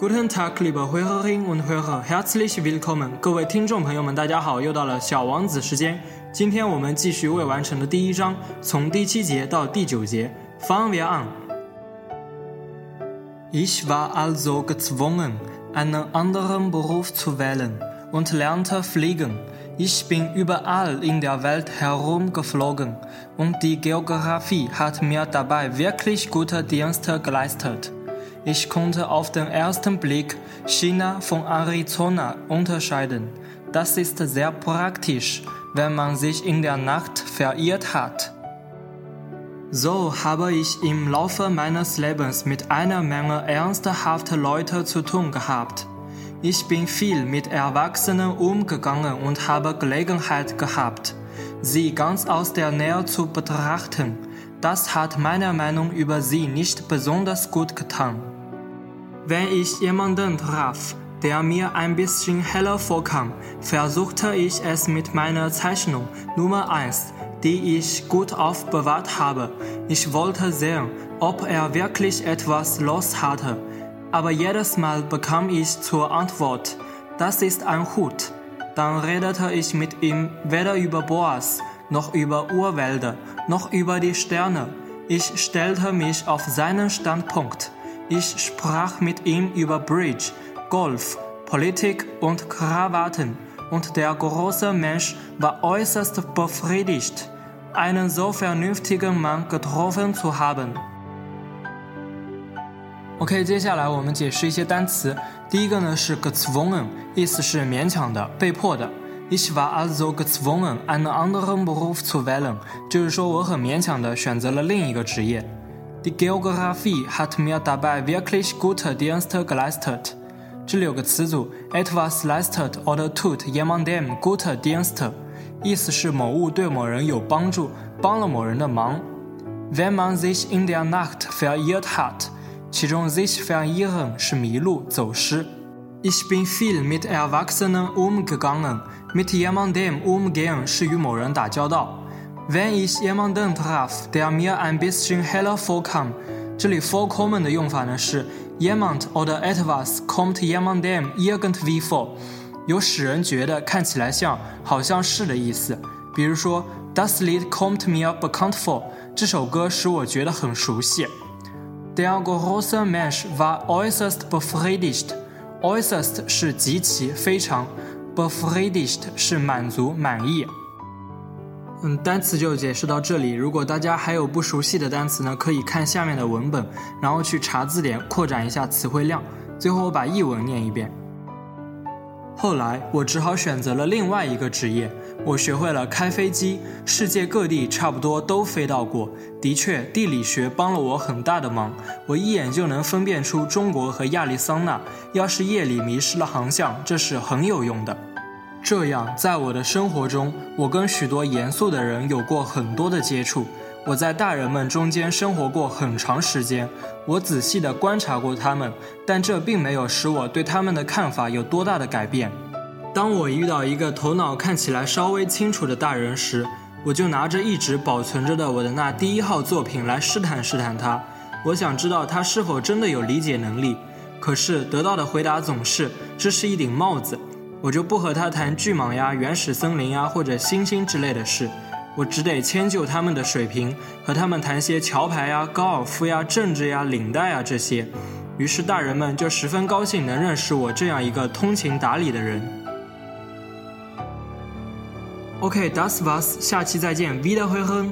Guten Tag, liebe Hörerinnen und Hörer, herzlich willkommen！各位听众朋友们，大家好，又到了小王子时间。今天我们继续未完成的第一章，从第七节到第九节。Fangen wir an. Ich war also gezwungen, einen anderen Beruf zu wählen und lernte fliegen. Ich bin überall in der Welt herumgeflogen und die Geografie hat mir dabei wirklich gute Dienste geleistet. Ich konnte auf den ersten Blick China von Arizona unterscheiden. Das ist sehr praktisch, wenn man sich in der Nacht verirrt hat. So habe ich im Laufe meines Lebens mit einer Menge ernsthafter Leute zu tun gehabt. Ich bin viel mit Erwachsenen umgegangen und habe Gelegenheit gehabt, sie ganz aus der Nähe zu betrachten. Das hat meiner Meinung über sie nicht besonders gut getan. Wenn ich jemanden traf, der mir ein bisschen heller vorkam, versuchte ich es mit meiner Zeichnung Nummer 1, die ich gut aufbewahrt habe. Ich wollte sehen, ob er wirklich etwas los hatte. Aber jedes Mal bekam ich zur Antwort, das ist ein Hut. Dann redete ich mit ihm weder über Boas, noch über Urwälder, noch über die Sterne. Ich stellte mich auf seinen Standpunkt. Ich sprach mit ihm über Bridge, Golf, Politik und Krawatten, und der große Mensch war äußerst befriedigt, einen so vernünftigen Mann getroffen zu haben. OK，接下来我们解释一些单词。第一个呢是 gezwungen，意思是勉强的、被迫的。Ich war also gezwungen, einen anderen Beruf zu wählen，就是说我很勉强的选择了另一个职业。 Die Geografie hat mir dabei wirklich gute Dienste geleistet。这里有个词组，etwas leistet oder tut jemandem gute Dienste，意思是某物对某人有帮助，帮了某人的忙。Wenn man sich in der Nacht verirrt hat，其中 sich verirren 是迷路、走失。Ich bin viel mit Erwachsenen umgegangen，mit jemandem umgehen 是与某人打交道。Wenn ich jemanden traf, der mir ein bisschen heller vorkam，这里 vorkommen 的用法呢是 jemand oder etwas kommt jemandem irgendwie vor，有使人觉得看起来像好像是的意思。比如说，Das Lied kommt mir bekannt vor，这首歌使我觉得很熟悉。Der große Mensch war äußerst befriedigt，äußerst 是极其、非常，befriedigt 是满足、满意。 嗯，单词就解释到这里。如果大家还有不熟悉的单词呢，可以看下面的文本，然后去查字典，扩展一下词汇量。最后我把译文念一遍。后来我只好选择了另外一个职业，我学会了开飞机，世界各地差不多都飞到过。的确，地理学帮了我很大的忙，我一眼就能分辨出中国和亚利桑那。要是夜里迷失了航向，这是很有用的。这样，在我的生活中，我跟许多严肃的人有过很多的接触。我在大人们中间生活过很长时间，我仔细地观察过他们，但这并没有使我对他们的看法有多大的改变。当我遇到一个头脑看起来稍微清楚的大人时，我就拿着一直保存着的我的那第一号作品来试探试探他。我想知道他是否真的有理解能力。可是得到的回答总是：这是一顶帽子。我就不和他谈巨蟒呀、原始森林呀或者星星之类的事，我只得迁就他们的水平，和他们谈些桥牌呀、高尔夫呀、政治呀、领带啊这些。于是大人们就十分高兴能认识我这样一个通情达理的人。OK，das war's，下期再见，wieder hören。